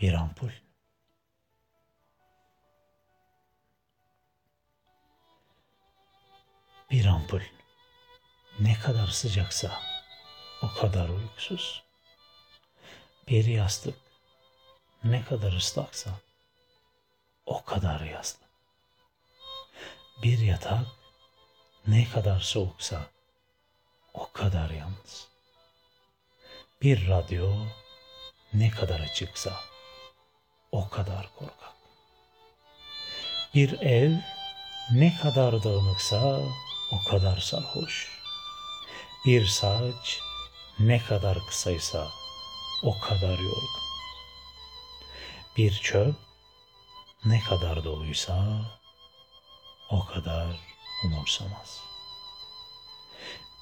bir ampul. Bir ampul ne kadar sıcaksa o kadar uykusuz. Bir yastık ne kadar ıslaksa o kadar yaslı. Bir yatak ne kadar soğuksa o kadar yalnız. Bir radyo ne kadar açıksa o kadar korkak. Bir ev ne kadar dağınıksa o kadar sarhoş. Bir saç ne kadar kısaysa o kadar yorgun. Bir çöp ne kadar doluysa o kadar umursamaz.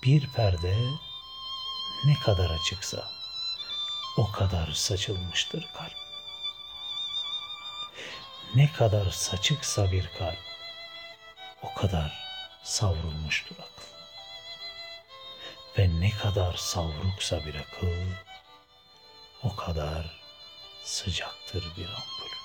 Bir perde ne kadar açıksa o kadar saçılmıştır kalp. Ne kadar saçıksa bir kalp o kadar savrulmuştur akıl. Ve ne kadar savruksa bir akıl o kadar sıcaktır bir ampul.